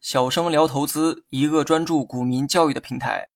小生聊投资，一个专注股民教育的平台。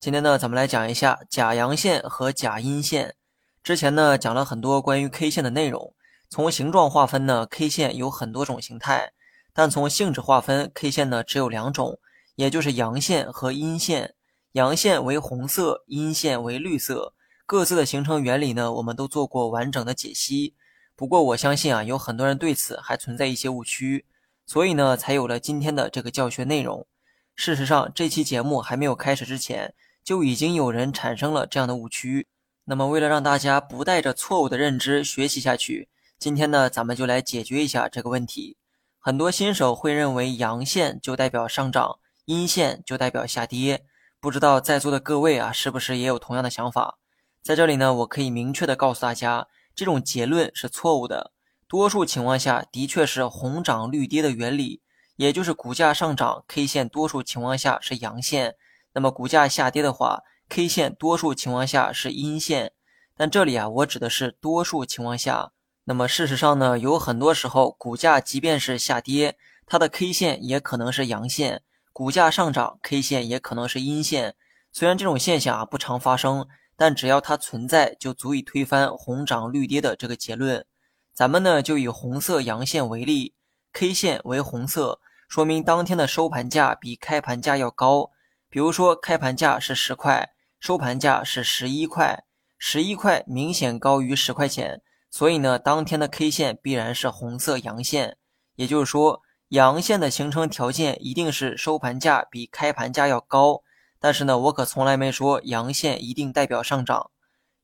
今天呢，咱们来讲一下假阳线和假阴线。之前呢，讲了很多关于 K 线的内容。从形状划分呢，K 线有很多种形态，但从性质划分，K 线呢只有两种，也就是阳线和阴线。阳线为红色，阴线为绿色。各自的形成原理呢，我们都做过完整的解析。不过我相信啊，有很多人对此还存在一些误区。所以呢，才有了今天的这个教学内容。事实上，这期节目还没有开始之前，就已经有人产生了这样的误区。那么，为了让大家不带着错误的认知学习下去，今天呢，咱们就来解决一下这个问题。很多新手会认为阳线就代表上涨，阴线就代表下跌。不知道在座的各位啊，是不是也有同样的想法？在这里呢，我可以明确的告诉大家，这种结论是错误的。多数情况下的确是红涨绿跌的原理，也就是股价上涨，K 线多数情况下是阳线；那么股价下跌的话，K 线多数情况下是阴线。但这里啊，我指的是多数情况下。那么事实上呢，有很多时候股价即便是下跌，它的 K 线也可能是阳线；股价上涨，K 线也可能是阴线。虽然这种现象啊不常发生，但只要它存在，就足以推翻红涨绿跌的这个结论。咱们呢就以红色阳线为例，K 线为红色，说明当天的收盘价比开盘价要高。比如说开盘价是十块，收盘价是十一块，十一块明显高于十块钱，所以呢当天的 K 线必然是红色阳线。也就是说，阳线的形成条件一定是收盘价比开盘价要高。但是呢，我可从来没说阳线一定代表上涨。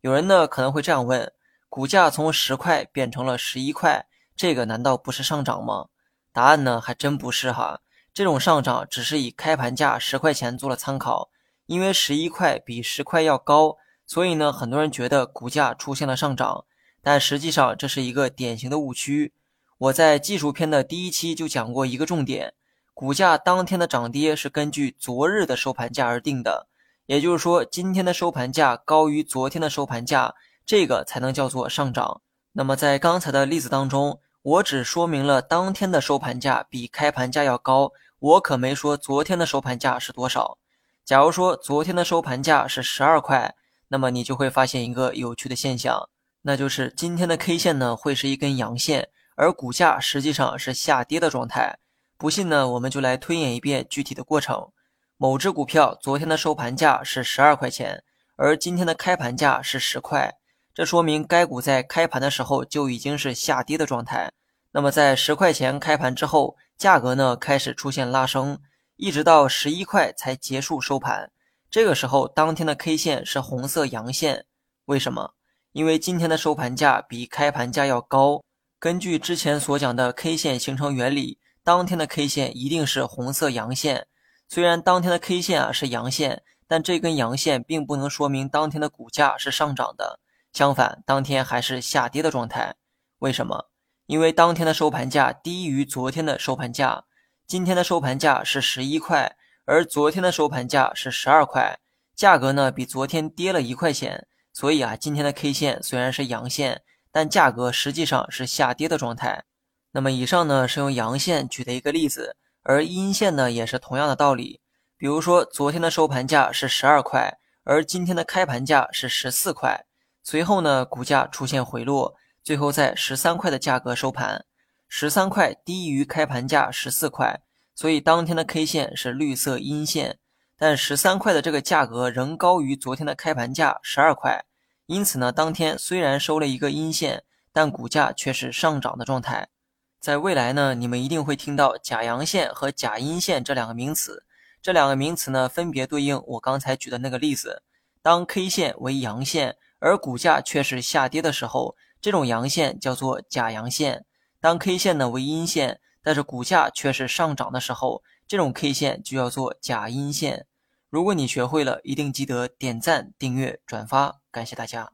有人呢可能会这样问。股价从十块变成了十一块，这个难道不是上涨吗？答案呢，还真不是哈。这种上涨只是以开盘价十块钱做了参考，因为十一块比十块要高，所以呢，很多人觉得股价出现了上涨，但实际上这是一个典型的误区。我在技术篇的第一期就讲过一个重点：股价当天的涨跌是根据昨日的收盘价而定的，也就是说，今天的收盘价高于昨天的收盘价。这个才能叫做上涨。那么在刚才的例子当中，我只说明了当天的收盘价比开盘价要高，我可没说昨天的收盘价是多少。假如说昨天的收盘价是十二块，那么你就会发现一个有趣的现象，那就是今天的 K 线呢会是一根阳线，而股价实际上是下跌的状态。不信呢，我们就来推演一遍具体的过程。某只股票昨天的收盘价是十二块钱，而今天的开盘价是十块。这说明该股在开盘的时候就已经是下跌的状态。那么在十块钱开盘之后，价格呢开始出现拉升，一直到十一块才结束收盘。这个时候，当天的 K 线是红色阳线。为什么？因为今天的收盘价比开盘价要高。根据之前所讲的 K 线形成原理，当天的 K 线一定是红色阳线。虽然当天的 K 线啊是阳线，但这根阳线并不能说明当天的股价是上涨的。相反，当天还是下跌的状态。为什么？因为当天的收盘价低于昨天的收盘价。今天的收盘价是十一块，而昨天的收盘价是十二块，价格呢比昨天跌了一块钱。所以啊，今天的 K 线虽然是阳线，但价格实际上是下跌的状态。那么以上呢是用阳线举的一个例子，而阴线呢也是同样的道理。比如说，昨天的收盘价是十二块，而今天的开盘价是十四块。随后呢，股价出现回落，最后在十三块的价格收盘，十三块低于开盘价十四块，所以当天的 K 线是绿色阴线。但十三块的这个价格仍高于昨天的开盘价十二块，因此呢，当天虽然收了一个阴线，但股价却是上涨的状态。在未来呢，你们一定会听到假阳线和假阴线这两个名词，这两个名词呢，分别对应我刚才举的那个例子，当 K 线为阳线。而股价却是下跌的时候，这种阳线叫做假阳线。当 K 线呢为阴线，但是股价却是上涨的时候，这种 K 线就叫做假阴线。如果你学会了，一定记得点赞、订阅、转发，感谢大家。